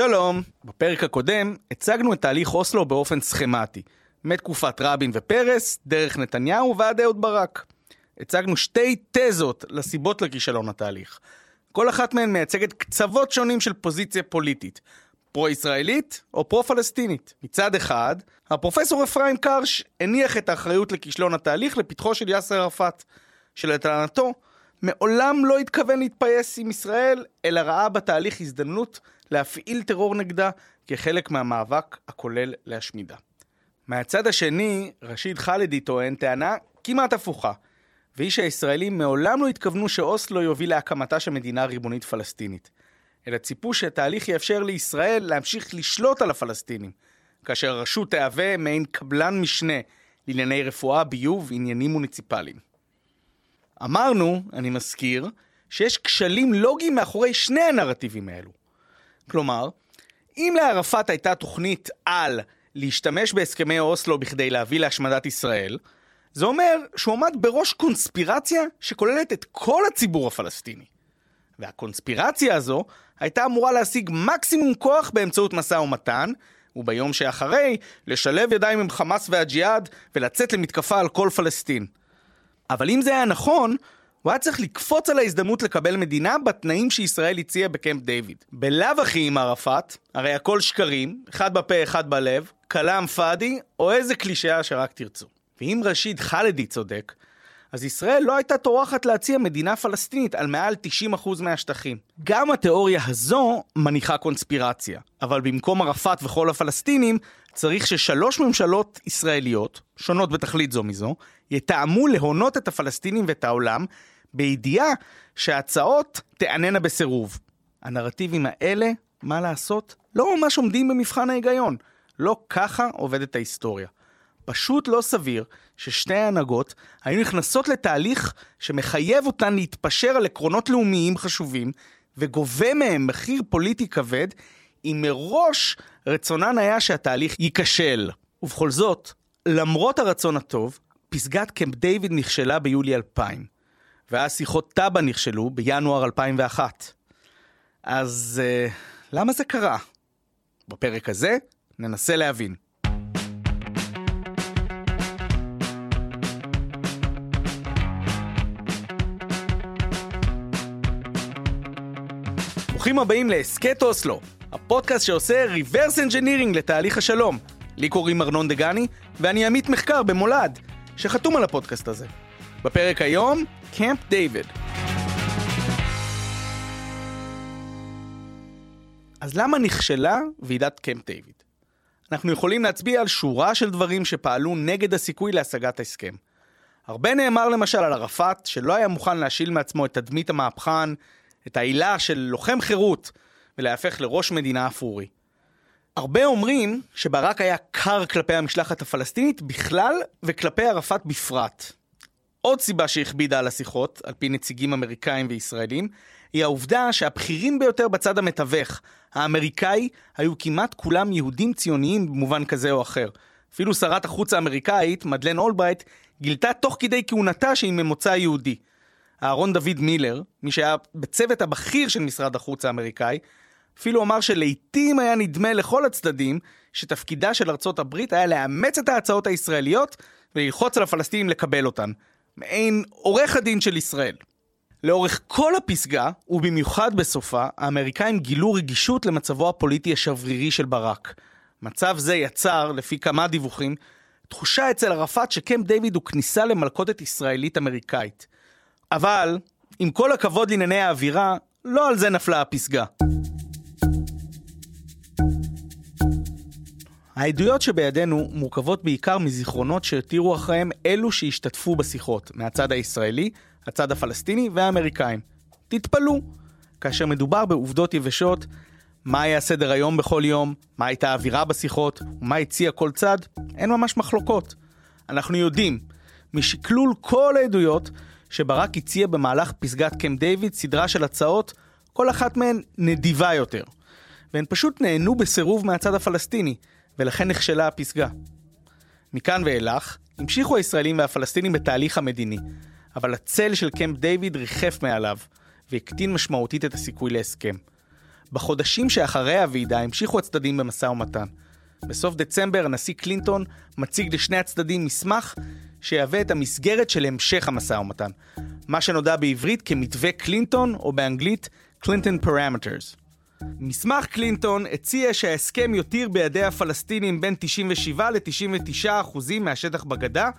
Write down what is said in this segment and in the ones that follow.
שלום, בפרק הקודם הצגנו את תהליך אוסלו באופן סכמטי, מתקופת רבין ופרס, דרך נתניהו ועד אהוד ברק. הצגנו שתי תזות לסיבות לכישלון התהליך. כל אחת מהן מייצגת קצוות שונים של פוזיציה פוליטית, פרו-ישראלית או פרו-פלסטינית. מצד אחד, הפרופסור אפרים קרש הניח את האחריות לכישלון התהליך לפתחו של יאסר ערפאת, שלטענתו מעולם לא התכוון להתפייס עם ישראל, אלא ראה בתהליך הזדמנות להפעיל טרור נגדה כחלק מהמאבק הכולל להשמידה. מהצד השני, רשיד חאלדי טוען טענה כמעט הפוכה, והיא שהישראלים מעולם לא התכוונו שאוסלו יוביל להקמתה של מדינה ריבונית פלסטינית, אלא ציפו שהתהליך יאפשר לישראל להמשיך לשלוט על הפלסטינים, כאשר הרשות תהווה מעין קבלן משנה לענייני רפואה, ביוב ועניינים מוניציפליים. אמרנו, אני מזכיר, שיש כשלים לוגיים מאחורי שני הנרטיבים האלו. כלומר, אם לערפאת הייתה תוכנית על להשתמש בהסכמי אוסלו בכדי להביא להשמדת ישראל, זה אומר שהוא עמד בראש קונספירציה שכוללת את כל הציבור הפלסטיני. והקונספירציה הזו הייתה אמורה להשיג מקסימום כוח באמצעות משא ומתן, וביום שאחרי, לשלב ידיים עם חמאס והג'יהאד ולצאת למתקפה על כל פלסטין. אבל אם זה היה נכון, הוא היה צריך לקפוץ על ההזדמנות לקבל מדינה בתנאים שישראל הציעה בקמפ דיוויד. בלאו הכי עם ערפאת, הרי הכל שקרים, אחד בפה אחד בלב, כלאם פאדי, או איזה קלישאה שרק תרצו. ואם רשיד חאלדי צודק, אז ישראל לא הייתה טורחת להציע מדינה פלסטינית על מעל 90% מהשטחים. גם התיאוריה הזו מניחה קונספירציה, אבל במקום ערפאת וכל הפלסטינים, צריך ששלוש ממשלות ישראליות, שונות בתכלית זו מזו, יתאמו להונות את הפלסטינים ואת העולם, בידיעה שההצעות תעננה בסירוב. הנרטיבים האלה, מה לעשות, לא ממש עומדים במבחן ההיגיון. לא ככה עובדת ההיסטוריה. פשוט לא סביר ששתי ההנהגות היו נכנסות לתהליך שמחייב אותן להתפשר על עקרונות לאומיים חשובים וגובה מהם מחיר פוליטי כבד, אם מראש רצונן היה שהתהליך ייכשל. ובכל זאת, למרות הרצון הטוב, פסגת קמפ דיוויד נכשלה ביולי 2000, ואז שיחות טאבה נכשלו בינואר 2001. אז uh, למה זה קרה? בפרק הזה ננסה להבין. ברוכים הבאים להסכת אוסלו, הפודקאסט שעושה reverse engineering לתהליך השלום. לי קוראים ארנון דגני, ואני עמית מחקר במולד, שחתום על הפודקאסט הזה. בפרק היום, קמפ דיוויד. אז למה נכשלה ועידת קמפ דיוויד? אנחנו יכולים להצביע על שורה של דברים שפעלו נגד הסיכוי להשגת ההסכם. הרבה נאמר למשל על ערפאת, שלא היה מוכן להשיל מעצמו את תדמית המהפכן, את העילה של לוחם חירות, ולהפך לראש מדינה אפרורי. הרבה אומרים שברק היה קר כלפי המשלחת הפלסטינית בכלל וכלפי ערפאת בפרט. עוד סיבה שהכבידה על השיחות, על פי נציגים אמריקאים וישראלים, היא העובדה שהבכירים ביותר בצד המתווך, האמריקאי, היו כמעט כולם יהודים ציוניים במובן כזה או אחר. אפילו שרת החוץ האמריקאית, מדלן אולברייט, גילתה תוך כדי כהונתה שהיא ממוצא יהודי. אהרון דוד מילר, מי שהיה בצוות הבכיר של משרד החוץ האמריקאי, אפילו אמר שלעיתים היה נדמה לכל הצדדים שתפקידה של ארצות הברית היה לאמץ את ההצעות הישראליות וללחוץ על הפלסטינים לקבל אותן. מעין עורך הדין של ישראל. לאורך כל הפסגה, ובמיוחד בסופה, האמריקאים גילו רגישות למצבו הפוליטי השברירי של ברק. מצב זה יצר, לפי כמה דיווחים, תחושה אצל ערפאת שקמפ דיוויד הוא כניסה למלכודת ישראלית-אמריקאית. אבל, עם כל הכבוד לענייני האווירה, לא על זה נפלה הפסגה. העדויות שבידינו מורכבות בעיקר מזיכרונות שהותירו אחריהם אלו שהשתתפו בשיחות, מהצד הישראלי, הצד הפלסטיני והאמריקאים. תתפלאו, כאשר מדובר בעובדות יבשות, מה היה סדר היום בכל יום, מה הייתה האווירה בשיחות, ומה הציע כל צד, אין ממש מחלוקות. אנחנו יודעים, משקלול כל העדויות, שברק הציע במהלך פסגת קמפ דיוויד סדרה של הצעות, כל אחת מהן נדיבה יותר. והן פשוט נהנו בסירוב מהצד הפלסטיני, ולכן נכשלה הפסגה. מכאן ואילך, המשיכו הישראלים והפלסטינים בתהליך המדיני, אבל הצל של קמפ דיוויד ריחף מעליו, והקטין משמעותית את הסיכוי להסכם. בחודשים שאחרי הוועידה המשיכו הצדדים במשא ומתן. בסוף דצמבר הנשיא קלינטון מציג לשני הצדדים מסמך שיהווה את המסגרת של המשך המשא ומתן, מה שנודע בעברית כמתווה קלינטון, או באנגלית קלינטון פרמטרס. מסמך קלינטון הציע שההסכם יותיר בידי הפלסטינים בין 97 ל-99 אחוזים מהשטח בגדה,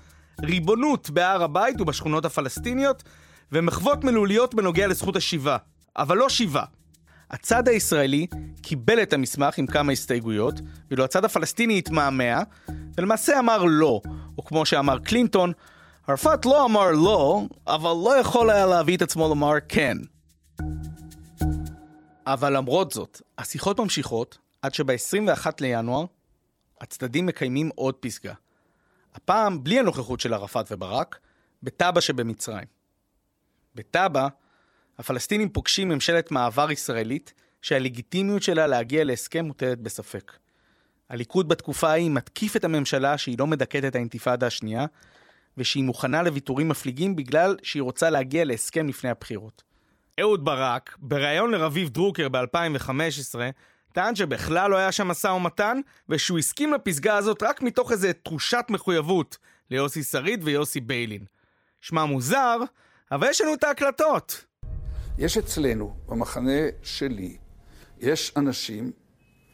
ריבונות בהר הבית ובשכונות הפלסטיניות, ומחוות מילוליות בנוגע לזכות השיבה, אבל לא שיבה. הצד הישראלי קיבל את המסמך עם כמה הסתייגויות, ואילו הצד הפלסטיני התמהמה, ולמעשה אמר לא, או כמו שאמר קלינטון, ערפאת לא אמר לא, אבל לא יכול היה להביא את עצמו לומר כן. אבל למרות זאת, השיחות ממשיכות עד שב-21 לינואר הצדדים מקיימים עוד פסגה. הפעם בלי הנוכחות של ערפאת וברק, בטאבה שבמצרים. בטאבה, הפלסטינים פוגשים ממשלת מעבר ישראלית שהלגיטימיות שלה להגיע להסכם מוטלת בספק. הליכוד בתקופה ההיא מתקיף את הממשלה שהיא לא מדכאת את האינתיפאדה השנייה, ושהיא מוכנה לוויתורים מפליגים בגלל שהיא רוצה להגיע להסכם לפני הבחירות. אהוד ברק, בריאיון לרביב דרוקר ב-2015, טען שבכלל לא היה שם משא ומתן, ושהוא הסכים לפסגה הזאת רק מתוך איזו תחושת מחויבות ליוסי שריד ויוסי ביילין. שמע מוזר, אבל יש לנו את ההקלטות. יש אצלנו, במחנה שלי, יש אנשים,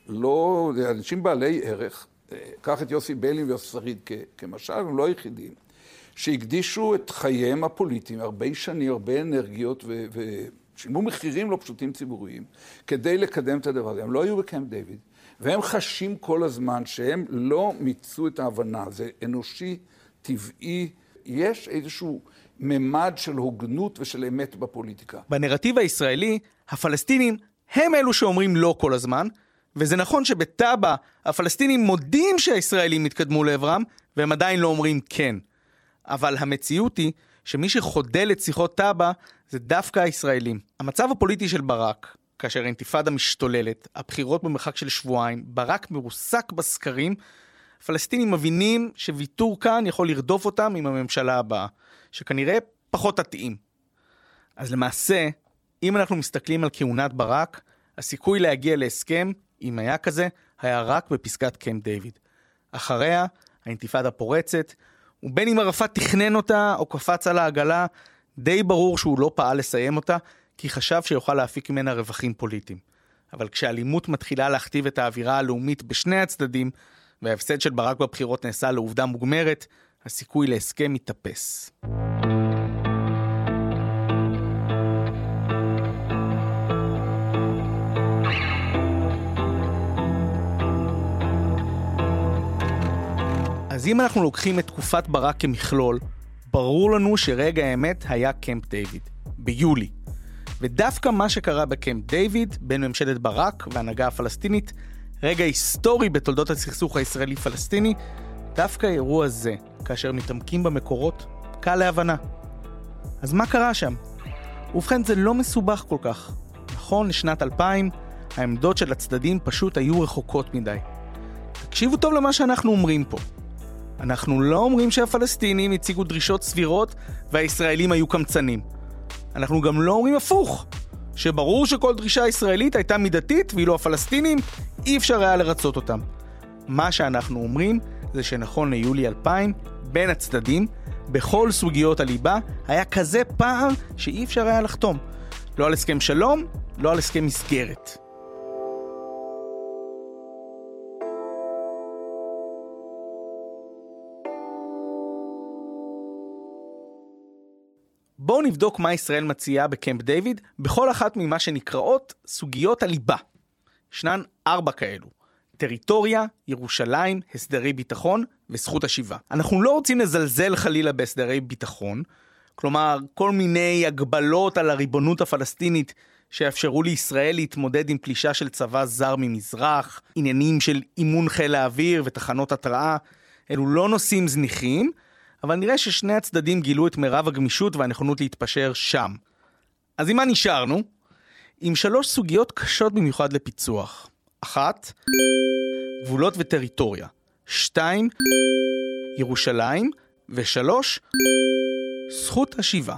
לא, אנשים בעלי ערך, קח את יוסי ביילין ויוסי שריד כמשל, הם לא היחידים, שהקדישו את חייהם הפוליטיים, הרבה שנים, הרבה אנרגיות, ושילמו מחירים לא פשוטים ציבוריים, כדי לקדם את הדבר הזה. הם לא היו בקמפ דיוויד, והם חשים כל הזמן שהם לא מיצו את ההבנה. זה אנושי, טבעי, יש איזשהו ממד של הוגנות ושל אמת בפוליטיקה. בנרטיב הישראלי, הפלסטינים הם אלו שאומרים לא כל הזמן, וזה נכון שבטאבה הפלסטינים מודים שהישראלים התקדמו לעברם, והם עדיין לא אומרים כן. אבל המציאות היא שמי שחודל את שיחות טאבה זה דווקא הישראלים. המצב הפוליטי של ברק, כאשר האינתיפאדה משתוללת, הבחירות במרחק של שבועיים, ברק מרוסק בסקרים, הפלסטינים מבינים שוויתור כאן יכול לרדוף אותם עם הממשלה הבאה, שכנראה פחות תתאים. אז למעשה, אם אנחנו מסתכלים על כהונת ברק, הסיכוי להגיע להסכם, אם היה כזה, היה רק בפסקת קמפ דיוויד. אחריה, האינתיפאדה פורצת, ובין אם ערפאת תכנן אותה או קפץ על העגלה, די ברור שהוא לא פעל לסיים אותה, כי חשב שיוכל להפיק ממנה רווחים פוליטיים. אבל כשאלימות מתחילה להכתיב את האווירה הלאומית בשני הצדדים, וההפסד של ברק בבחירות נעשה לעובדה מוגמרת, הסיכוי להסכם מתאפס. אז אם אנחנו לוקחים את תקופת ברק כמכלול, ברור לנו שרגע האמת היה קמפ דיוויד, ביולי. ודווקא מה שקרה בקמפ דיוויד, בין ממשלת ברק וההנהגה הפלסטינית, רגע היסטורי בתולדות הסכסוך הישראלי-פלסטיני, דווקא האירוע זה, כאשר מתעמקים במקורות, קל להבנה. אז מה קרה שם? ובכן, זה לא מסובך כל כך. נכון לשנת 2000, העמדות של הצדדים פשוט היו רחוקות מדי. תקשיבו טוב למה שאנחנו אומרים פה. אנחנו לא אומרים שהפלסטינים הציגו דרישות סבירות והישראלים היו קמצנים. אנחנו גם לא אומרים הפוך, שברור שכל דרישה ישראלית הייתה מידתית ואילו הפלסטינים אי אפשר היה לרצות אותם. מה שאנחנו אומרים זה שנכון ליולי 2000, בין הצדדים, בכל סוגיות הליבה, היה כזה פער שאי אפשר היה לחתום. לא על הסכם שלום, לא על הסכם מסגרת. בואו נבדוק מה ישראל מציעה בקמפ דיוויד בכל אחת ממה שנקראות סוגיות הליבה. ישנן ארבע כאלו. טריטוריה, ירושלים, הסדרי ביטחון וזכות השיבה. אנחנו לא רוצים לזלזל חלילה בהסדרי ביטחון, כלומר כל מיני הגבלות על הריבונות הפלסטינית שיאפשרו לישראל להתמודד עם פלישה של צבא זר ממזרח, עניינים של אימון חיל האוויר ותחנות התרעה, אלו לא נושאים זניחים, אבל נראה ששני הצדדים גילו את מירב הגמישות והנכונות להתפשר שם. אז עם מה נשארנו? עם שלוש סוגיות קשות במיוחד לפיצוח. אחת, גבולות וטריטוריה. שתיים, ירושלים. ושלוש, זכות השיבה.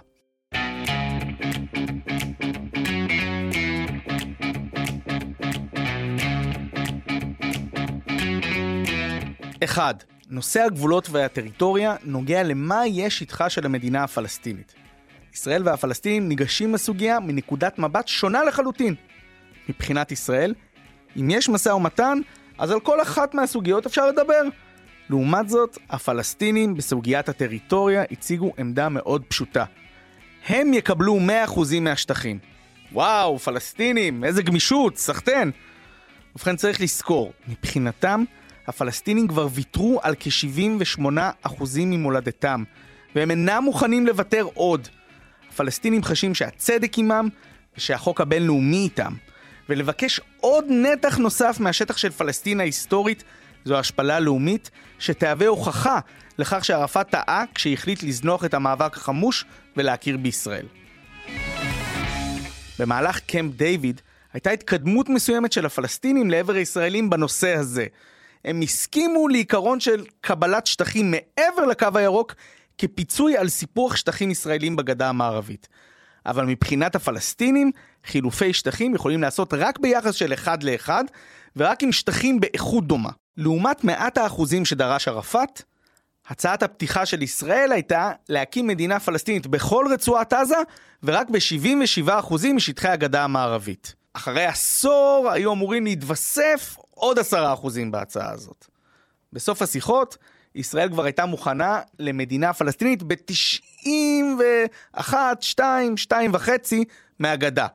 אחד, נושא הגבולות והטריטוריה נוגע למה יהיה שטחה של המדינה הפלסטינית. ישראל והפלסטינים ניגשים לסוגיה מנקודת מבט שונה לחלוטין. מבחינת ישראל, אם יש משא ומתן, אז על כל אחת מהסוגיות אפשר לדבר. לעומת זאת, הפלסטינים בסוגיית הטריטוריה הציגו עמדה מאוד פשוטה. הם יקבלו 100% מהשטחים. וואו, פלסטינים, איזה גמישות, סחטיין. ובכן צריך לזכור, מבחינתם, הפלסטינים כבר ויתרו על כ-78% ממולדתם, והם אינם מוכנים לוותר עוד. הפלסטינים חשים שהצדק עימם, ושהחוק הבינלאומי איתם. ולבקש עוד נתח נוסף מהשטח של פלסטין ההיסטורית, זו השפלה לאומית שתהווה הוכחה לכך שערפאת טעה כשהחליט לזנוח את המאבק החמוש ולהכיר בישראל. במהלך קמפ דיוויד הייתה התקדמות מסוימת של הפלסטינים לעבר הישראלים בנושא הזה. הם הסכימו לעיקרון של קבלת שטחים מעבר לקו הירוק כפיצוי על סיפוח שטחים ישראלים בגדה המערבית. אבל מבחינת הפלסטינים, חילופי שטחים יכולים לעשות רק ביחס של אחד לאחד, ורק עם שטחים באיכות דומה. לעומת מעט האחוזים שדרש ערפאת, הצעת הפתיחה של ישראל הייתה להקים מדינה פלסטינית בכל רצועת עזה, ורק ב-77% משטחי הגדה המערבית. אחרי עשור היו אמורים להתווסף עוד 10% בהצעה הזאת. בסוף השיחות, ישראל כבר הייתה מוכנה למדינה פלסטינית ב-91, 2, 2 וחצי מהגדה.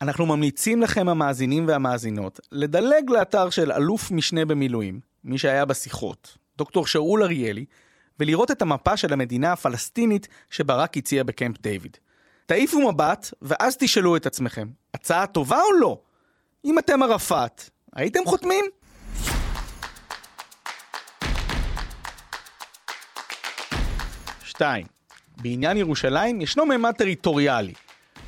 אנחנו ממליצים לכם המאזינים והמאזינות לדלג לאתר של אלוף משנה במילואים, מי שהיה בשיחות, דוקטור שאול אריאלי, ולראות את המפה של המדינה הפלסטינית שברק הציע בקמפ דיוויד. תעיפו מבט, ואז תשאלו את עצמכם, הצעה טובה או לא? אם אתם ערפאת, הייתם חותמים? שתיים, בעניין ירושלים ישנו מימד טריטוריאלי.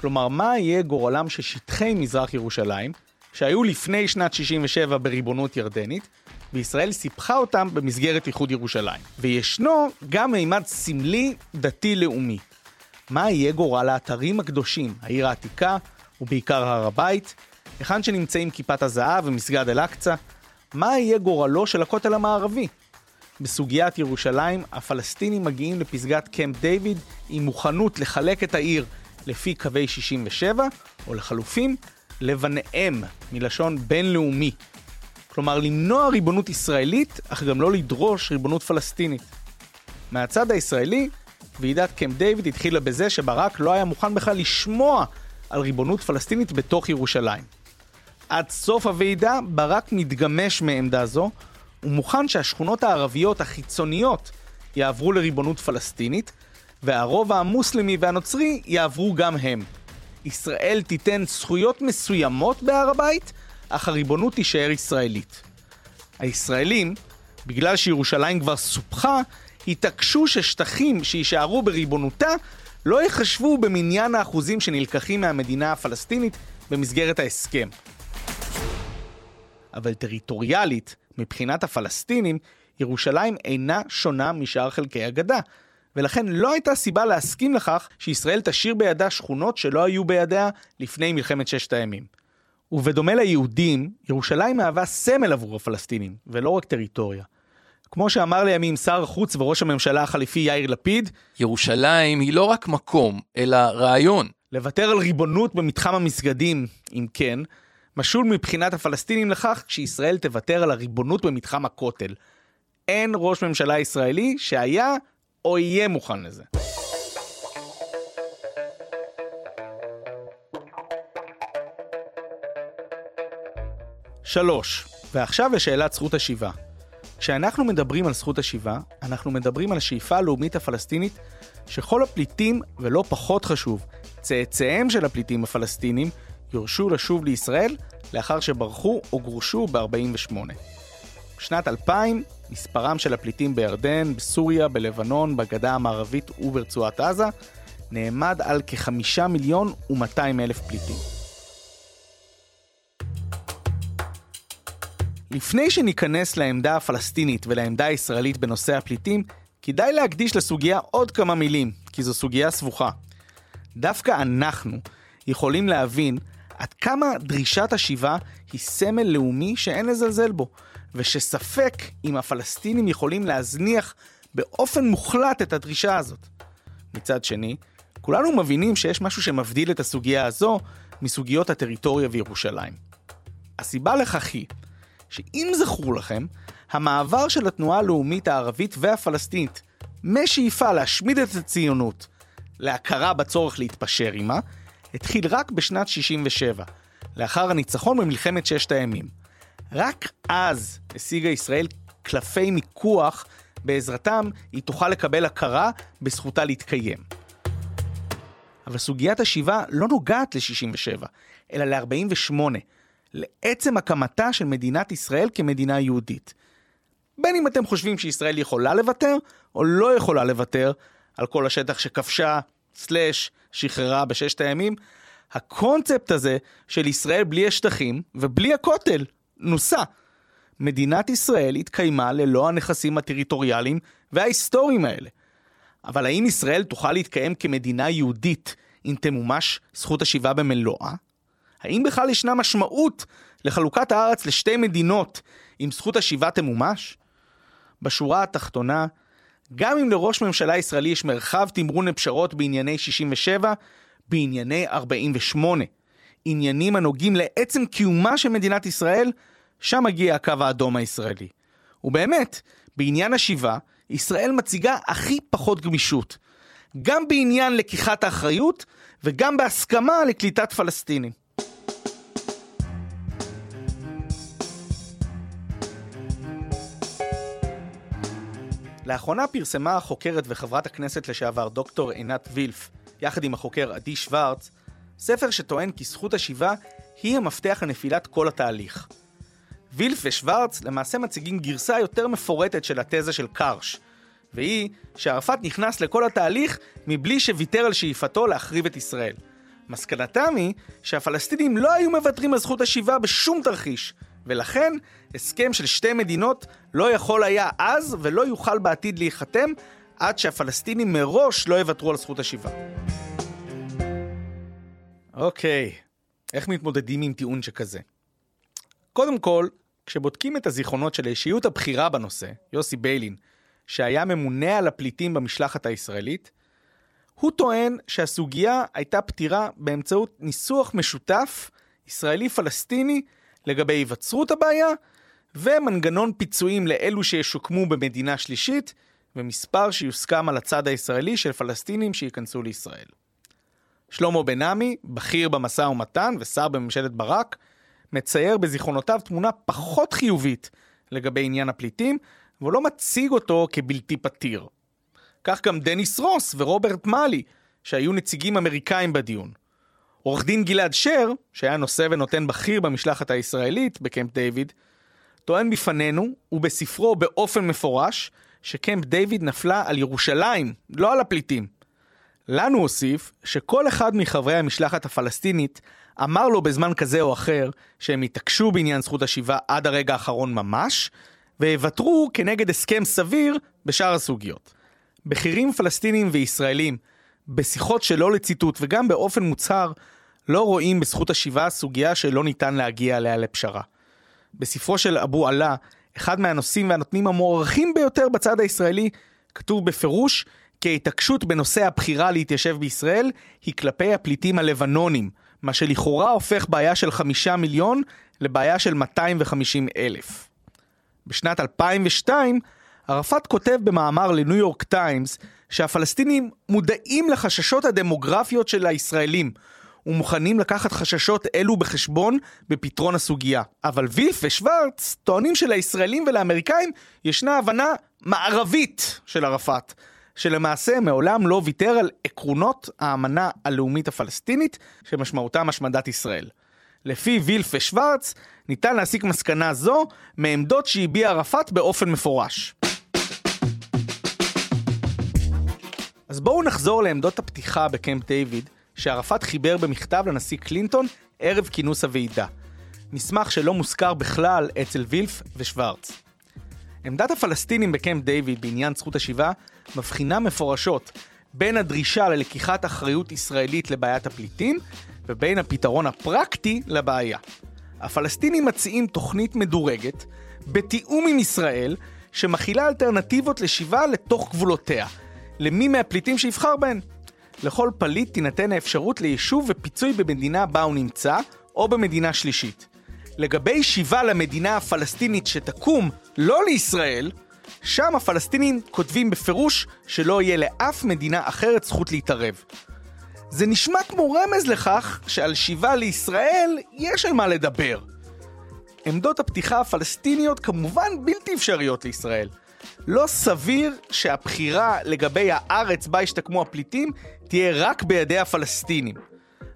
כלומר, מה יהיה גורלם של שטחי מזרח ירושלים, שהיו לפני שנת 67 בריבונות ירדנית, וישראל סיפחה אותם במסגרת איחוד ירושלים. וישנו גם מימד סמלי דתי-לאומי. מה יהיה גורל האתרים הקדושים, העיר העתיקה, ובעיקר הר הבית, היכן שנמצאים כיפת הזהב ומסגד אל-אקצא, מה יהיה גורלו של הכותל המערבי? בסוגיית ירושלים, הפלסטינים מגיעים לפסגת קמפ דיוויד עם מוכנות לחלק את העיר לפי קווי 67, או לחלופין, לבניהם, מלשון בינלאומי. כלומר, למנוע ריבונות ישראלית, אך גם לא לדרוש ריבונות פלסטינית. מהצד הישראלי, ועידת קמפ דיוויד התחילה בזה שברק לא היה מוכן בכלל לשמוע על ריבונות פלסטינית בתוך ירושלים. עד סוף הוועידה, ברק מתגמש מעמדה זו, ומוכן שהשכונות הערביות החיצוניות יעברו לריבונות פלסטינית, והרובע המוסלמי והנוצרי יעברו גם הם. ישראל תיתן זכויות מסוימות בהר הבית, אך הריבונות תישאר ישראלית. הישראלים, בגלל שירושלים כבר סופחה, התעקשו ששטחים שיישארו בריבונותה לא ייחשבו במניין האחוזים שנלקחים מהמדינה הפלסטינית במסגרת ההסכם. אבל טריטוריאלית, מבחינת הפלסטינים, ירושלים אינה שונה משאר חלקי הגדה, ולכן לא הייתה סיבה להסכים לכך שישראל תשאיר בידה שכונות שלא היו בידיה לפני מלחמת ששת הימים. ובדומה ליהודים, ירושלים מהווה סמל עבור הפלסטינים, ולא רק טריטוריה. כמו שאמר לימים שר החוץ וראש הממשלה החליפי יאיר לפיד, ירושלים היא לא רק מקום, אלא רעיון. לוותר על ריבונות במתחם המסגדים, אם כן, משול מבחינת הפלסטינים לכך שישראל תוותר על הריבונות במתחם הכותל. אין ראש ממשלה ישראלי שהיה או יהיה מוכן לזה. שלוש, ועכשיו לשאלת זכות השיבה. כשאנחנו מדברים על זכות השיבה, אנחנו מדברים על השאיפה הלאומית הפלסטינית שכל הפליטים, ולא פחות חשוב, צאצאיהם של הפליטים הפלסטינים, יורשו לשוב לישראל לאחר שברחו או גורשו ב-48. בשנת 2000, מספרם של הפליטים בירדן, בסוריה, בלבנון, בגדה המערבית וברצועת עזה נעמד על כחמישה מיליון ומאתיים אלף פליטים. לפני שניכנס לעמדה הפלסטינית ולעמדה הישראלית בנושא הפליטים, כדאי להקדיש לסוגיה עוד כמה מילים, כי זו סוגיה סבוכה. דווקא אנחנו יכולים להבין עד כמה דרישת השיבה היא סמל לאומי שאין לזלזל בו, ושספק אם הפלסטינים יכולים להזניח באופן מוחלט את הדרישה הזאת. מצד שני, כולנו מבינים שיש משהו שמבדיל את הסוגיה הזו מסוגיות הטריטוריה וירושלים. הסיבה לכך היא שאם זכור לכם, המעבר של התנועה הלאומית הערבית והפלסטינית משאיפה להשמיד את הציונות להכרה בצורך להתפשר עימה, התחיל רק בשנת 67, לאחר הניצחון במלחמת ששת הימים. רק אז השיגה ישראל קלפי מיקוח, בעזרתם היא תוכל לקבל הכרה בזכותה להתקיים. אבל סוגיית השיבה לא נוגעת ל-67, אלא ל-48, לעצם הקמתה של מדינת ישראל כמדינה יהודית. בין אם אתם חושבים שישראל יכולה לוותר, או לא יכולה לוותר על כל השטח שכבשה, סלאש, שחררה בששת הימים, הקונספט הזה של ישראל בלי השטחים ובלי הכותל נוסה. מדינת ישראל התקיימה ללא הנכסים הטריטוריאליים וההיסטוריים האלה. אבל האם ישראל תוכל להתקיים כמדינה יהודית אם תמומש זכות השיבה במלואה? האם בכלל ישנה משמעות לחלוקת הארץ לשתי מדינות אם זכות השיבה תמומש? בשורה התחתונה, גם אם לראש ממשלה ישראלי יש מרחב תמרון לפשרות בענייני 67, בענייני 48, עניינים הנוגעים לעצם קיומה של מדינת ישראל, שם מגיע הקו האדום הישראלי. ובאמת, בעניין השיבה, ישראל מציגה הכי פחות גמישות. גם בעניין לקיחת האחריות וגם בהסכמה לקליטת פלסטינים. לאחרונה פרסמה החוקרת וחברת הכנסת לשעבר דוקטור עינת וילף, יחד עם החוקר עדי שוורץ, ספר שטוען כי זכות השיבה היא המפתח לנפילת כל התהליך. וילף ושוורץ למעשה מציגים גרסה יותר מפורטת של התזה של קרש, והיא שערפאת נכנס לכל התהליך מבלי שוויתר על שאיפתו להחריב את ישראל. מסקנתם היא שהפלסטינים לא היו מוותרים על זכות השיבה בשום תרחיש, ולכן הסכם של שתי מדינות לא יכול היה אז ולא יוכל בעתיד להיחתם עד שהפלסטינים מראש לא יוותרו על זכות השיבה. אוקיי, איך מתמודדים עם טיעון שכזה? קודם כל, כשבודקים את הזיכרונות של האישיות הבכירה בנושא, יוסי ביילין, שהיה ממונה על הפליטים במשלחת הישראלית, הוא טוען שהסוגיה הייתה פתירה באמצעות ניסוח משותף ישראלי-פלסטיני לגבי היווצרות הבעיה ומנגנון פיצויים לאלו שישוקמו במדינה שלישית ומספר שיוסכם על הצד הישראלי של פלסטינים שייכנסו לישראל. שלמה בן עמי, בכיר במשא ומתן ושר בממשלת ברק, מצייר בזיכרונותיו תמונה פחות חיובית לגבי עניין הפליטים, והוא לא מציג אותו כבלתי פתיר. כך גם דניס רוס ורוברט מאלי, שהיו נציגים אמריקאים בדיון. עורך דין גלעד שר, שהיה נושא ונותן בכיר במשלחת הישראלית בקמפ דיוויד, טוען בפנינו, ובספרו באופן מפורש, שקמפ דיוויד נפלה על ירושלים, לא על הפליטים. לנו הוסיף שכל אחד מחברי המשלחת הפלסטינית אמר לו בזמן כזה או אחר שהם יתעקשו בעניין זכות השיבה עד הרגע האחרון ממש, ויוותרו כנגד הסכם סביר בשאר הסוגיות. בכירים פלסטינים וישראלים, בשיחות שלא לציטוט וגם באופן מוצהר, לא רואים בזכות השיבה סוגיה שלא ניתן להגיע עליה לפשרה. בספרו של אבו עלה, אחד מהנושאים והנותנים המוערכים ביותר בצד הישראלי, כתוב בפירוש כי ההתעקשות בנושא הבחירה להתיישב בישראל היא כלפי הפליטים הלבנונים, מה שלכאורה הופך בעיה של חמישה מיליון לבעיה של 250 אלף. בשנת 2002, ערפאת כותב במאמר לניו יורק טיימס שהפלסטינים מודעים לחששות הדמוגרפיות של הישראלים ומוכנים לקחת חששות אלו בחשבון בפתרון הסוגיה. אבל וילף ושוורץ טוענים שלישראלים ולאמריקאים ישנה הבנה מערבית של ערפאת, שלמעשה מעולם לא ויתר על עקרונות האמנה הלאומית הפלסטינית שמשמעותם השמדת ישראל. לפי וילף ושוורץ, ניתן להסיק מסקנה זו מעמדות שהביע ערפאת באופן מפורש. אז בואו נחזור לעמדות הפתיחה בקמפ דיוויד, שערפאת חיבר במכתב לנשיא קלינטון ערב כינוס הוועידה. מסמך שלא מוזכר בכלל אצל וילף ושוורץ. עמדת הפלסטינים בקמפ דיוויד בעניין זכות השיבה מבחינה מפורשות בין הדרישה ללקיחת אחריות ישראלית לבעיית הפליטים ובין הפתרון הפרקטי לבעיה. הפלסטינים מציעים תוכנית מדורגת, בתיאום עם ישראל, שמכילה אלטרנטיבות לשיבה לתוך גבולותיה, למי מהפליטים שיבחר בהן. לכל פליט תינתן האפשרות ליישוב ופיצוי במדינה בה הוא נמצא, או במדינה שלישית. לגבי שיבה למדינה הפלסטינית שתקום, לא לישראל, שם הפלסטינים כותבים בפירוש שלא יהיה לאף מדינה אחרת זכות להתערב. זה נשמע כמו רמז לכך שעל שיבה לישראל יש על מה לדבר. עמדות הפתיחה הפלסטיניות כמובן בלתי אפשריות לישראל. לא סביר שהבחירה לגבי הארץ בה ישתקמו הפליטים תהיה רק בידי הפלסטינים.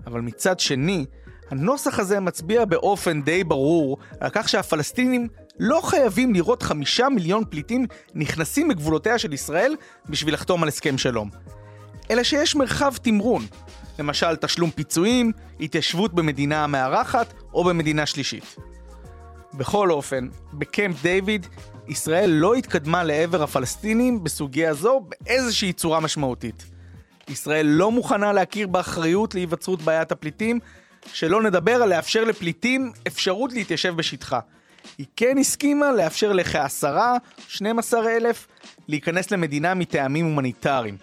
אבל מצד שני, הנוסח הזה מצביע באופן די ברור על כך שהפלסטינים לא חייבים לראות חמישה מיליון פליטים נכנסים בגבולותיה של ישראל בשביל לחתום על הסכם שלום. אלא שיש מרחב תמרון, למשל תשלום פיצויים, התיישבות במדינה המארחת או במדינה שלישית. בכל אופן, בקמפ דיוויד, ישראל לא התקדמה לעבר הפלסטינים בסוגיה זו באיזושהי צורה משמעותית. ישראל לא מוכנה להכיר באחריות להיווצרות בעיית הפליטים, שלא נדבר על לאפשר לפליטים אפשרות להתיישב בשטחה. היא כן הסכימה לאפשר לכעשרה, 12 אלף, להיכנס למדינה מטעמים הומניטריים.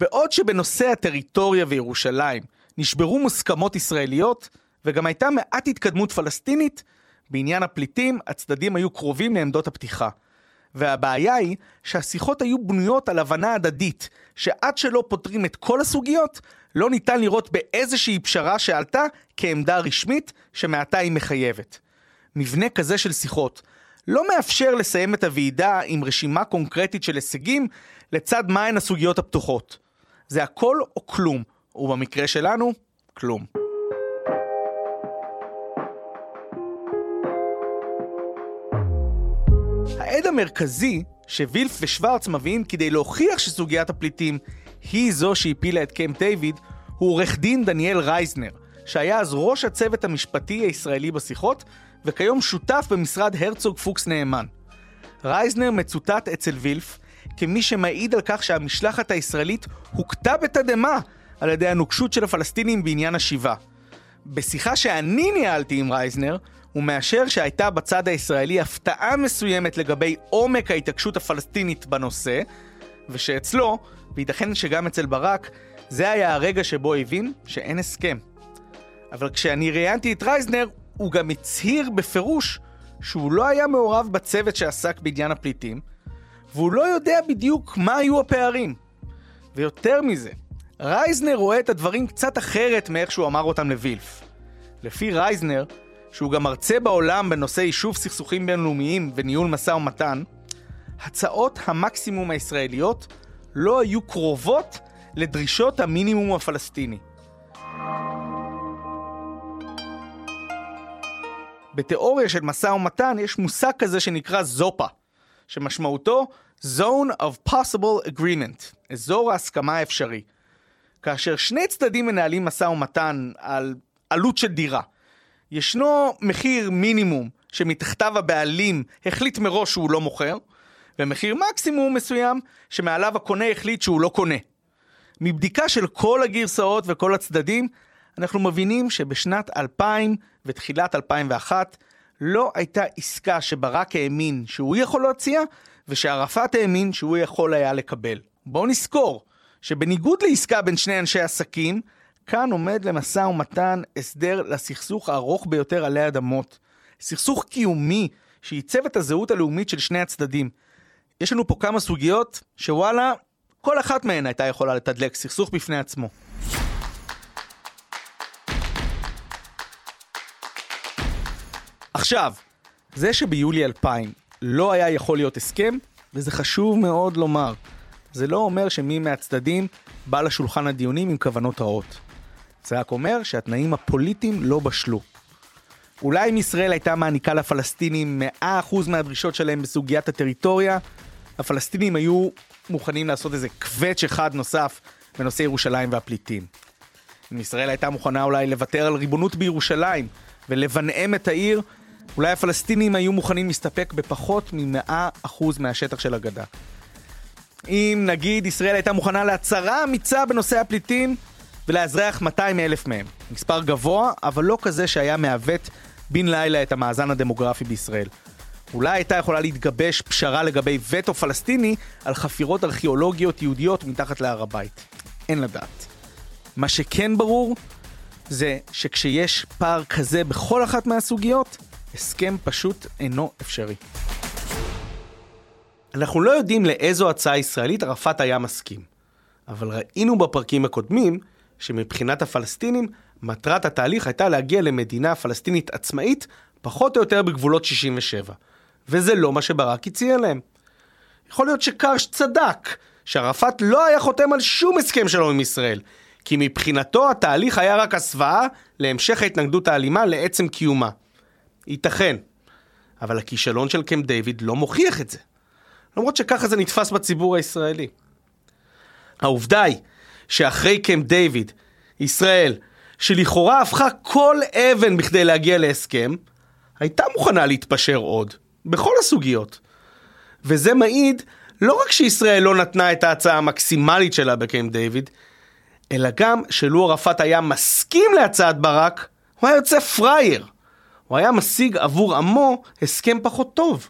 בעוד שבנושא הטריטוריה וירושלים נשברו מוסכמות ישראליות, וגם הייתה מעט התקדמות פלסטינית, בעניין הפליטים הצדדים היו קרובים לעמדות הפתיחה. והבעיה היא שהשיחות היו בנויות על הבנה הדדית, שעד שלא פותרים את כל הסוגיות, לא ניתן לראות באיזושהי פשרה שעלתה כעמדה רשמית שמעתה היא מחייבת. מבנה כזה של שיחות לא מאפשר לסיים את הוועידה עם רשימה קונקרטית של הישגים לצד מהן הסוגיות הפתוחות. זה הכל או כלום, ובמקרה שלנו, כלום. העד המרכזי שווילף ושוורץ מביאים כדי להוכיח שסוגיית הפליטים היא זו שהפילה את קמפ דיוויד, הוא עורך דין דניאל רייזנר, שהיה אז ראש הצוות המשפטי הישראלי בשיחות, וכיום שותף במשרד הרצוג פוקס נאמן. רייזנר מצוטט אצל וילף כמי שמעיד על כך שהמשלחת הישראלית הוכתה בתדהמה על ידי הנוקשות של הפלסטינים בעניין השיבה. בשיחה שאני ניהלתי עם רייזנר, הוא מאשר שהייתה בצד הישראלי הפתעה מסוימת לגבי עומק ההתעקשות הפלסטינית בנושא, ושאצלו, וייתכן שגם אצל ברק, זה היה הרגע שבו הבין שאין הסכם. אבל כשאני ראיינתי את רייזנר, הוא גם הצהיר בפירוש שהוא לא היה מעורב בצוות שעסק בעניין הפליטים, והוא לא יודע בדיוק מה היו הפערים. ויותר מזה, רייזנר רואה את הדברים קצת אחרת מאיך שהוא אמר אותם לווילף. לפי רייזנר, שהוא גם מרצה בעולם בנושא יישוב סכסוכים בינלאומיים וניהול משא ומתן, הצעות המקסימום הישראליות לא היו קרובות לדרישות המינימום הפלסטיני. בתיאוריה של משא ומתן יש מושג כזה שנקרא זופה, שמשמעותו Zone of Possible Agreement, אזור ההסכמה האפשרי. כאשר שני צדדים מנהלים משא ומתן על עלות של דירה, ישנו מחיר מינימום שמתחתיו הבעלים החליט מראש שהוא לא מוכר, ומחיר מקסימום מסוים שמעליו הקונה החליט שהוא לא קונה. מבדיקה של כל הגרסאות וכל הצדדים, אנחנו מבינים שבשנת 2000 ותחילת 2001 לא הייתה עסקה שברק האמין שהוא יכול להציע, ושערפאת האמין שהוא יכול היה לקבל. בואו נזכור שבניגוד לעסקה בין שני אנשי עסקים, כאן עומד למשא ומתן הסדר לסכסוך הארוך ביותר עלי אדמות. סכסוך קיומי שעיצב את הזהות הלאומית של שני הצדדים. יש לנו פה כמה סוגיות שוואלה, כל אחת מהן הייתה יכולה לתדלק סכסוך בפני עצמו. עכשיו, זה שביולי 2000 לא היה יכול להיות הסכם, וזה חשוב מאוד לומר, זה לא אומר שמי מהצדדים בא לשולחן הדיונים עם כוונות רעות. זה רק אומר שהתנאים הפוליטיים לא בשלו. אולי אם ישראל הייתה מעניקה לפלסטינים 100% מהדרישות שלהם בסוגיית הטריטוריה, הפלסטינים היו מוכנים לעשות איזה קווץ' אחד נוסף בנושא ירושלים והפליטים. אם ישראל הייתה מוכנה אולי לוותר על ריבונות בירושלים ולבנאם את העיר, אולי הפלסטינים היו מוכנים להסתפק בפחות מ-100% מהשטח של הגדה. אם נגיד ישראל הייתה מוכנה להצהרה אמיצה בנושא הפליטים ולאזרח 200 אלף מהם. מספר גבוה, אבל לא כזה שהיה מעוות בן לילה את המאזן הדמוגרפי בישראל. אולי הייתה יכולה להתגבש פשרה לגבי וטו פלסטיני על חפירות ארכיאולוגיות יהודיות מתחת להר הבית. אין לדעת. מה שכן ברור, זה שכשיש פער כזה בכל אחת מהסוגיות, הסכם פשוט אינו אפשרי. אנחנו לא יודעים לאיזו הצעה ישראלית ערפאת היה מסכים, אבל ראינו בפרקים הקודמים שמבחינת הפלסטינים, מטרת התהליך הייתה להגיע למדינה פלסטינית עצמאית פחות או יותר בגבולות 67. וזה לא מה שברק הציע להם. יכול להיות שקרש צדק, שערפאת לא היה חותם על שום הסכם שלום עם ישראל, כי מבחינתו התהליך היה רק הסוואה להמשך ההתנגדות האלימה לעצם קיומה. ייתכן, אבל הכישלון של קמפ דיוויד לא מוכיח את זה. למרות שככה זה נתפס בציבור הישראלי. העובדה היא שאחרי קמפ דיוויד, ישראל, שלכאורה הפכה כל אבן בכדי להגיע להסכם, הייתה מוכנה להתפשר עוד, בכל הסוגיות. וזה מעיד לא רק שישראל לא נתנה את ההצעה המקסימלית שלה בקמפ דיוויד, אלא גם שלו ערפאת היה מסכים להצעת ברק, הוא היה יוצא פראייר. הוא היה משיג עבור עמו הסכם פחות טוב.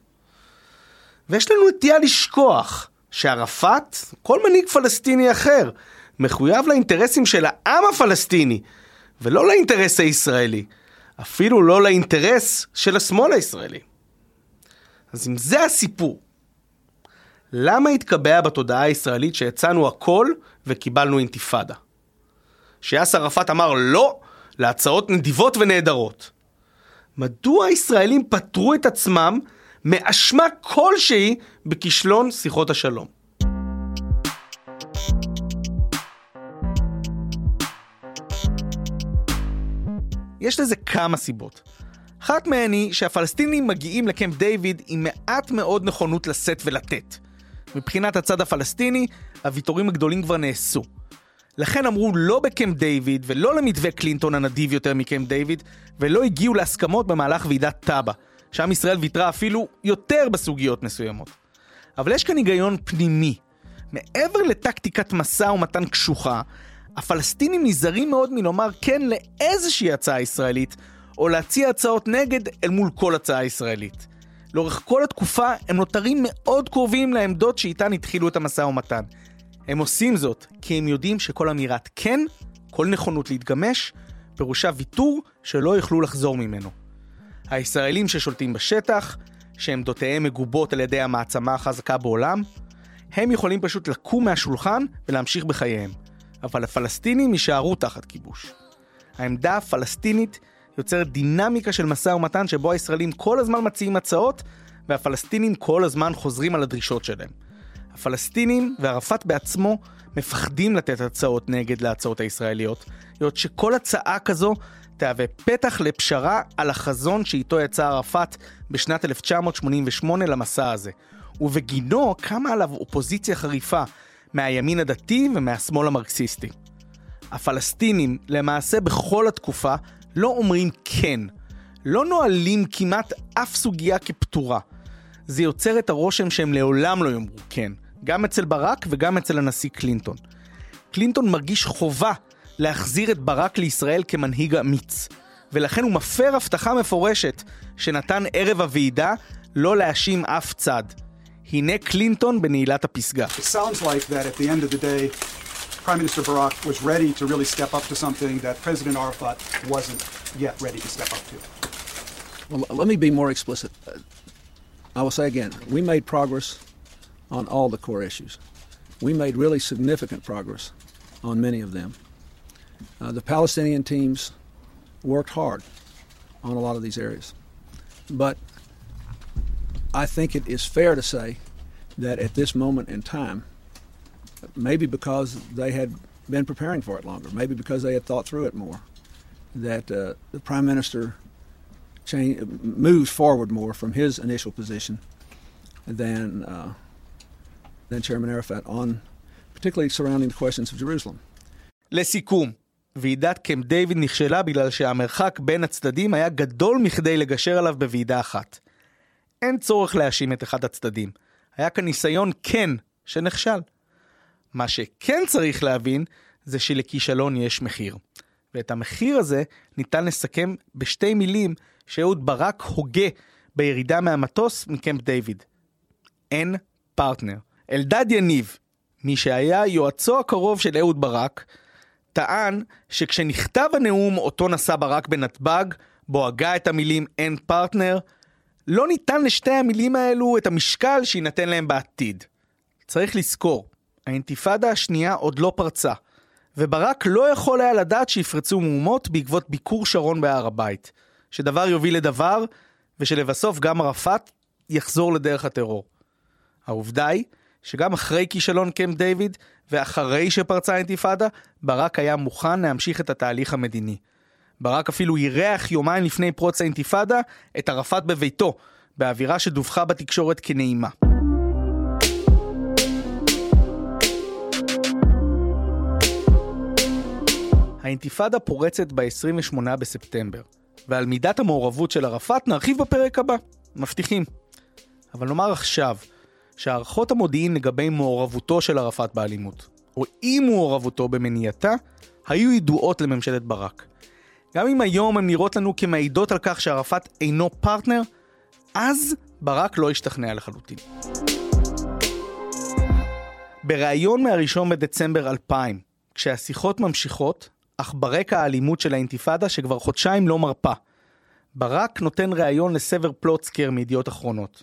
ויש לנו נטייה לשכוח שערפאת, כל מנהיג פלסטיני אחר, מחויב לאינטרסים של העם הפלסטיני, ולא לאינטרס הישראלי. אפילו לא לאינטרס של השמאל הישראלי. אז אם זה הסיפור, למה התקבע בתודעה הישראלית שהצענו הכל וקיבלנו אינתיפאדה? שיאסר ערפאת אמר לא להצעות נדיבות ונהדרות. מדוע הישראלים פטרו את עצמם מאשמה כלשהי בכישלון שיחות השלום? יש לזה כמה סיבות. אחת מהן היא שהפלסטינים מגיעים לקמפ דיוויד עם מעט מאוד נכונות לשאת ולתת. מבחינת הצד הפלסטיני, הוויתורים הגדולים כבר נעשו. לכן אמרו לא בקמפ דיוויד ולא למתווה קלינטון הנדיב יותר מקמפ דיוויד, ולא הגיעו להסכמות במהלך ועידת טאבה, שם ישראל ויתרה אפילו יותר בסוגיות מסוימות. אבל יש כאן היגיון פנימי. מעבר לטקטיקת משא ומתן קשוחה, הפלסטינים נזהרים מאוד מלומר כן לאיזושהי הצעה ישראלית, או להציע הצעות נגד אל מול כל הצעה ישראלית. לאורך כל התקופה הם נותרים מאוד קרובים לעמדות שאיתן התחילו את המשא ומתן. הם עושים זאת כי הם יודעים שכל אמירת כן, כל נכונות להתגמש, פירושה ויתור שלא יוכלו לחזור ממנו. הישראלים ששולטים בשטח, שעמדותיהם מגובות על ידי המעצמה החזקה בעולם, הם יכולים פשוט לקום מהשולחן ולהמשיך בחייהם. אבל הפלסטינים יישארו תחת כיבוש. העמדה הפלסטינית יוצרת דינמיקה של משא ומתן שבו הישראלים כל הזמן מציעים הצעות, והפלסטינים כל הזמן חוזרים על הדרישות שלהם. הפלסטינים וערפאת בעצמו מפחדים לתת הצעות נגד להצעות הישראליות, היות שכל הצעה כזו תהווה פתח לפשרה על החזון שאיתו יצא ערפאת בשנת 1988 למסע הזה, ובגינו קמה עליו אופוזיציה חריפה מהימין הדתי ומהשמאל המרקסיסטי. הפלסטינים, למעשה בכל התקופה, לא אומרים כן. לא נועלים כמעט אף סוגיה כפתורה. זה יוצר את הרושם שהם לעולם לא יאמרו כן, גם אצל ברק וגם אצל הנשיא קלינטון. קלינטון מרגיש חובה להחזיר את ברק לישראל כמנהיג אמיץ, ולכן הוא מפר הבטחה מפורשת שנתן ערב הוועידה לא להאשים אף צד. הנה קלינטון בנעילת הפסגה. It sounds like that at the end of the day, Prime Minister Barack was ready to really step up to something that President Arafat wasn't yet ready to step up to. Well, let me be more explicit. Uh, I will say again, we made progress on all the core issues. We made really significant progress on many of them. Uh, the Palestinian teams worked hard on a lot of these areas. But I think it is fair to say that at this moment in time, maybe because they had been preparing for it longer, maybe because they had thought through it more, that uh, the Prime Minister change, moves forward more from his initial position than, uh, than Chairman Arafat on, particularly surrounding the questions of Jerusalem. לסיכום, ועידת קמפ דיוויד נכשלה בגלל שהמרחק בין הצדדים היה גדול מכדי לגשר עליו בוועידה אחת. אין צורך להאשים את אחד הצדדים. היה כאן ניסיון כן שנכשל. מה שכן צריך להבין, זה שלכישלון יש מחיר. ואת המחיר הזה ניתן לסכם בשתי מילים שאהוד ברק הוגה בירידה מהמטוס מקמפ דיוויד. אין פרטנר. אלדד יניב, מי שהיה יועצו הקרוב של אהוד ברק, טען שכשנכתב הנאום אותו נשא ברק בנתב"ג, בו הגה את המילים אין פרטנר, לא ניתן לשתי המילים האלו את המשקל שיינתן להם בעתיד. צריך לזכור, האינתיפאדה השנייה עוד לא פרצה, וברק לא יכול היה לדעת שיפרצו מהומות בעקבות ביקור שרון בהר הבית, שדבר יוביל לדבר, ושלבסוף גם ערפאת יחזור לדרך הטרור. העובדה היא שגם אחרי כישלון קמפ דיוויד ואחרי שפרצה האינתיפאדה, ברק היה מוכן להמשיך את התהליך המדיני. ברק אפילו אירח יומיים לפני פרוץ האינתיפאדה את ערפאת בביתו, באווירה שדווחה בתקשורת כנעימה. האינתיפאדה פורצת ב-28 בספטמבר, ועל מידת המעורבות של ערפאת נרחיב בפרק הבא, מבטיחים. אבל נאמר עכשיו, שהערכות המודיעין לגבי מעורבותו של ערפאת באלימות, או אי מעורבותו במניעתה, היו ידועות לממשלת ברק. גם אם היום הן נראות לנו כמעידות על כך שערפאת אינו פרטנר, אז ברק לא השתכנע לחלוטין. בריאיון מהראשון בדצמבר 2000, כשהשיחות ממשיכות, אך ברקע האלימות של האינתיפאדה שכבר חודשיים לא מרפה, ברק נותן ראיון לסבר פלוצקר מידיעות אחרונות.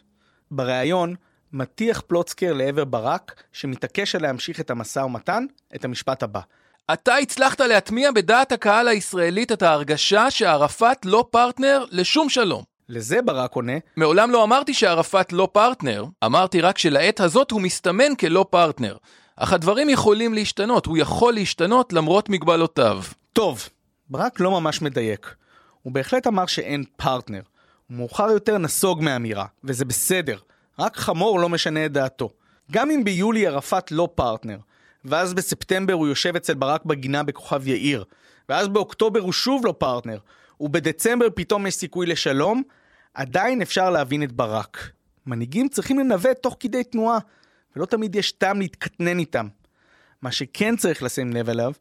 בריאיון מטיח פלוצקר לעבר ברק, שמתעקש להמשיך את המשא ומתן, את המשפט הבא. אתה הצלחת להטמיע בדעת הקהל הישראלית את ההרגשה שערפאת לא פרטנר לשום שלום. לזה ברק עונה, מעולם לא אמרתי שערפאת לא פרטנר, אמרתי רק שלעת הזאת הוא מסתמן כלא פרטנר. אך הדברים יכולים להשתנות, הוא יכול להשתנות למרות מגבלותיו. טוב, ברק לא ממש מדייק. הוא בהחלט אמר שאין פרטנר. הוא מאוחר יותר נסוג מהאמירה, וזה בסדר. רק חמור לא משנה את דעתו. גם אם ביולי ערפאת לא פרטנר, ואז בספטמבר הוא יושב אצל ברק בגינה בכוכב יאיר, ואז באוקטובר הוא שוב לא פרטנר, ובדצמבר פתאום יש סיכוי לשלום, עדיין אפשר להבין את ברק. מנהיגים צריכים לנווט תוך כדי תנועה, ולא תמיד יש טעם להתקטנן איתם. מה שכן צריך לשים לב אליו,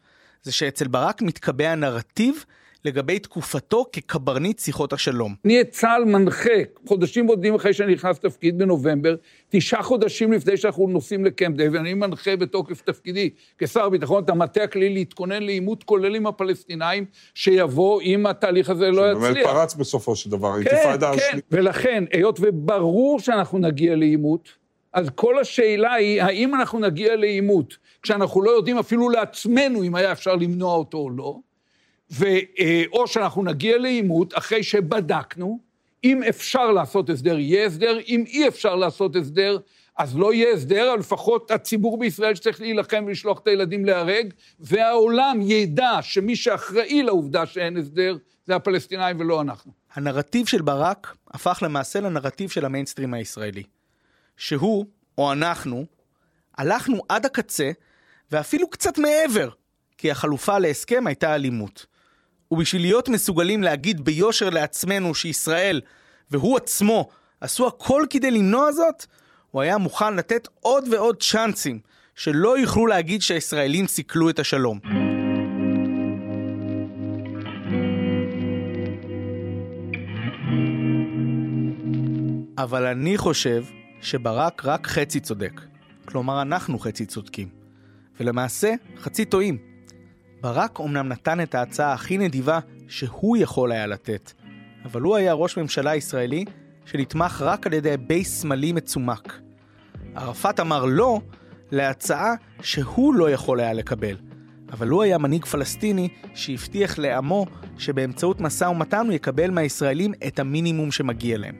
זה שאצל ברק מתקבע נרטיב לגבי תקופתו כקברניט שיחות השלום. אני את צה"ל מנחה, חודשים בודדים אחרי שאני נכנס לתפקיד בנובמבר, תשעה חודשים לפני שאנחנו נוסעים לקמפ דיוויד, אני מנחה בתוקף תפקידי כשר הביטחון את המטה הכללי להתכונן לעימות כולל עם הפלסטינאים, שיבוא אם התהליך הזה לא יצליח. שבאמת פרץ בסופו של דבר, כן, האינתיפאדה כן, השנייה. ולכן, היות וברור שאנחנו נגיע לעימות, אז כל השאלה היא, האם אנחנו נגיע לעימות כשאנחנו לא יודעים אפילו לעצמנו אם היה אפשר למנוע אותו או לא, ו, אה, או שאנחנו נגיע לעימות אחרי שבדקנו, אם אפשר לעשות הסדר, יהיה הסדר, אם אי אפשר לעשות הסדר, אז לא יהיה הסדר, אבל לפחות הציבור בישראל שצריך להילחם ולשלוח את הילדים להרג, והעולם ידע שמי שאחראי לעובדה שאין הסדר, זה הפלסטינאים ולא אנחנו. הנרטיב של ברק הפך למעשה לנרטיב של המיינסטרים הישראלי. שהוא, או אנחנו, הלכנו עד הקצה, ואפילו קצת מעבר, כי החלופה להסכם הייתה אלימות. ובשביל להיות מסוגלים להגיד ביושר לעצמנו שישראל והוא עצמו עשו הכל כדי למנוע זאת, הוא היה מוכן לתת עוד ועוד צ'אנסים שלא יוכלו להגיד שהישראלים סיכלו את השלום. אבל אני חושב שברק רק חצי צודק. כלומר, אנחנו חצי צודקים. ולמעשה, חצי טועים. ברק אומנם נתן את ההצעה הכי נדיבה שהוא יכול היה לתת, אבל הוא היה ראש ממשלה ישראלי שנתמך רק על ידי בייס שמאלי מצומק. ערפאת אמר לא להצעה שהוא לא יכול היה לקבל, אבל הוא היה מנהיג פלסטיני שהבטיח לעמו שבאמצעות משא ומתן הוא יקבל מהישראלים את המינימום שמגיע להם.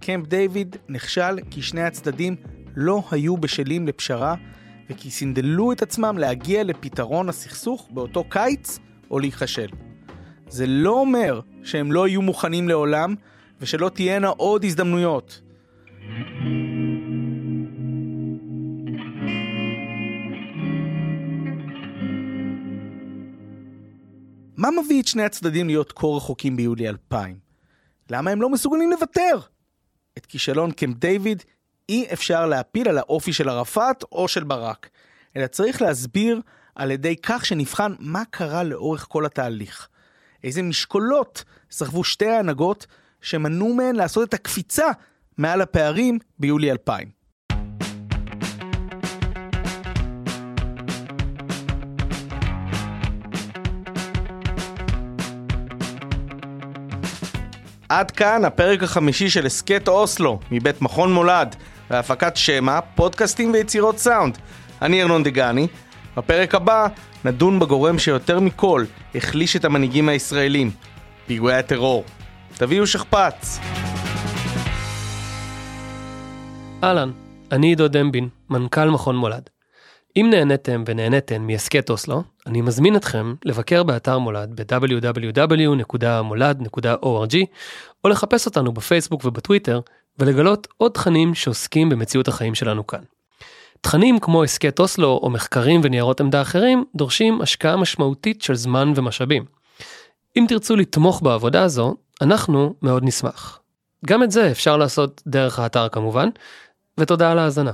קמפ דיוויד נכשל כי שני הצדדים לא היו בשלים לפשרה וכי סינדלו את עצמם להגיע לפתרון הסכסוך באותו קיץ או להיכשל. זה לא אומר שהם לא יהיו מוכנים לעולם ושלא תהיינה עוד הזדמנויות. מה מביא את שני הצדדים להיות כה רחוקים ביולי 2000? למה הם לא מסוגלים לוותר? את כישלון קמפ דיוויד אי אפשר להפיל על האופי של ערפאת או של ברק, אלא צריך להסביר על ידי כך שנבחן מה קרה לאורך כל התהליך. איזה משקולות סחבו שתי ההנהגות שמנעו מהן לעשות את הקפיצה מעל הפערים ביולי 2000. עד כאן הפרק החמישי של הסכת אוסלו מבית מכון מולד והפקת שמע, פודקאסטים ויצירות סאונד. אני ארנון דגני. בפרק הבא נדון בגורם שיותר מכל החליש את המנהיגים הישראלים, פיגועי הטרור. תביאו שכפ"ץ. אהלן, אני עידו דמבין, מנכ"ל מכון מולד. אם נהניתם ונהניתן מהסכת אוסלו, אני מזמין אתכם לבקר באתר מולד ב-www.מולד.org או לחפש אותנו בפייסבוק ובטוויטר ולגלות עוד תכנים שעוסקים במציאות החיים שלנו כאן. תכנים כמו הסכת אוסלו או מחקרים וניירות עמדה אחרים דורשים השקעה משמעותית של זמן ומשאבים. אם תרצו לתמוך בעבודה הזו, אנחנו מאוד נשמח. גם את זה אפשר לעשות דרך האתר כמובן, ותודה על ההאזנה.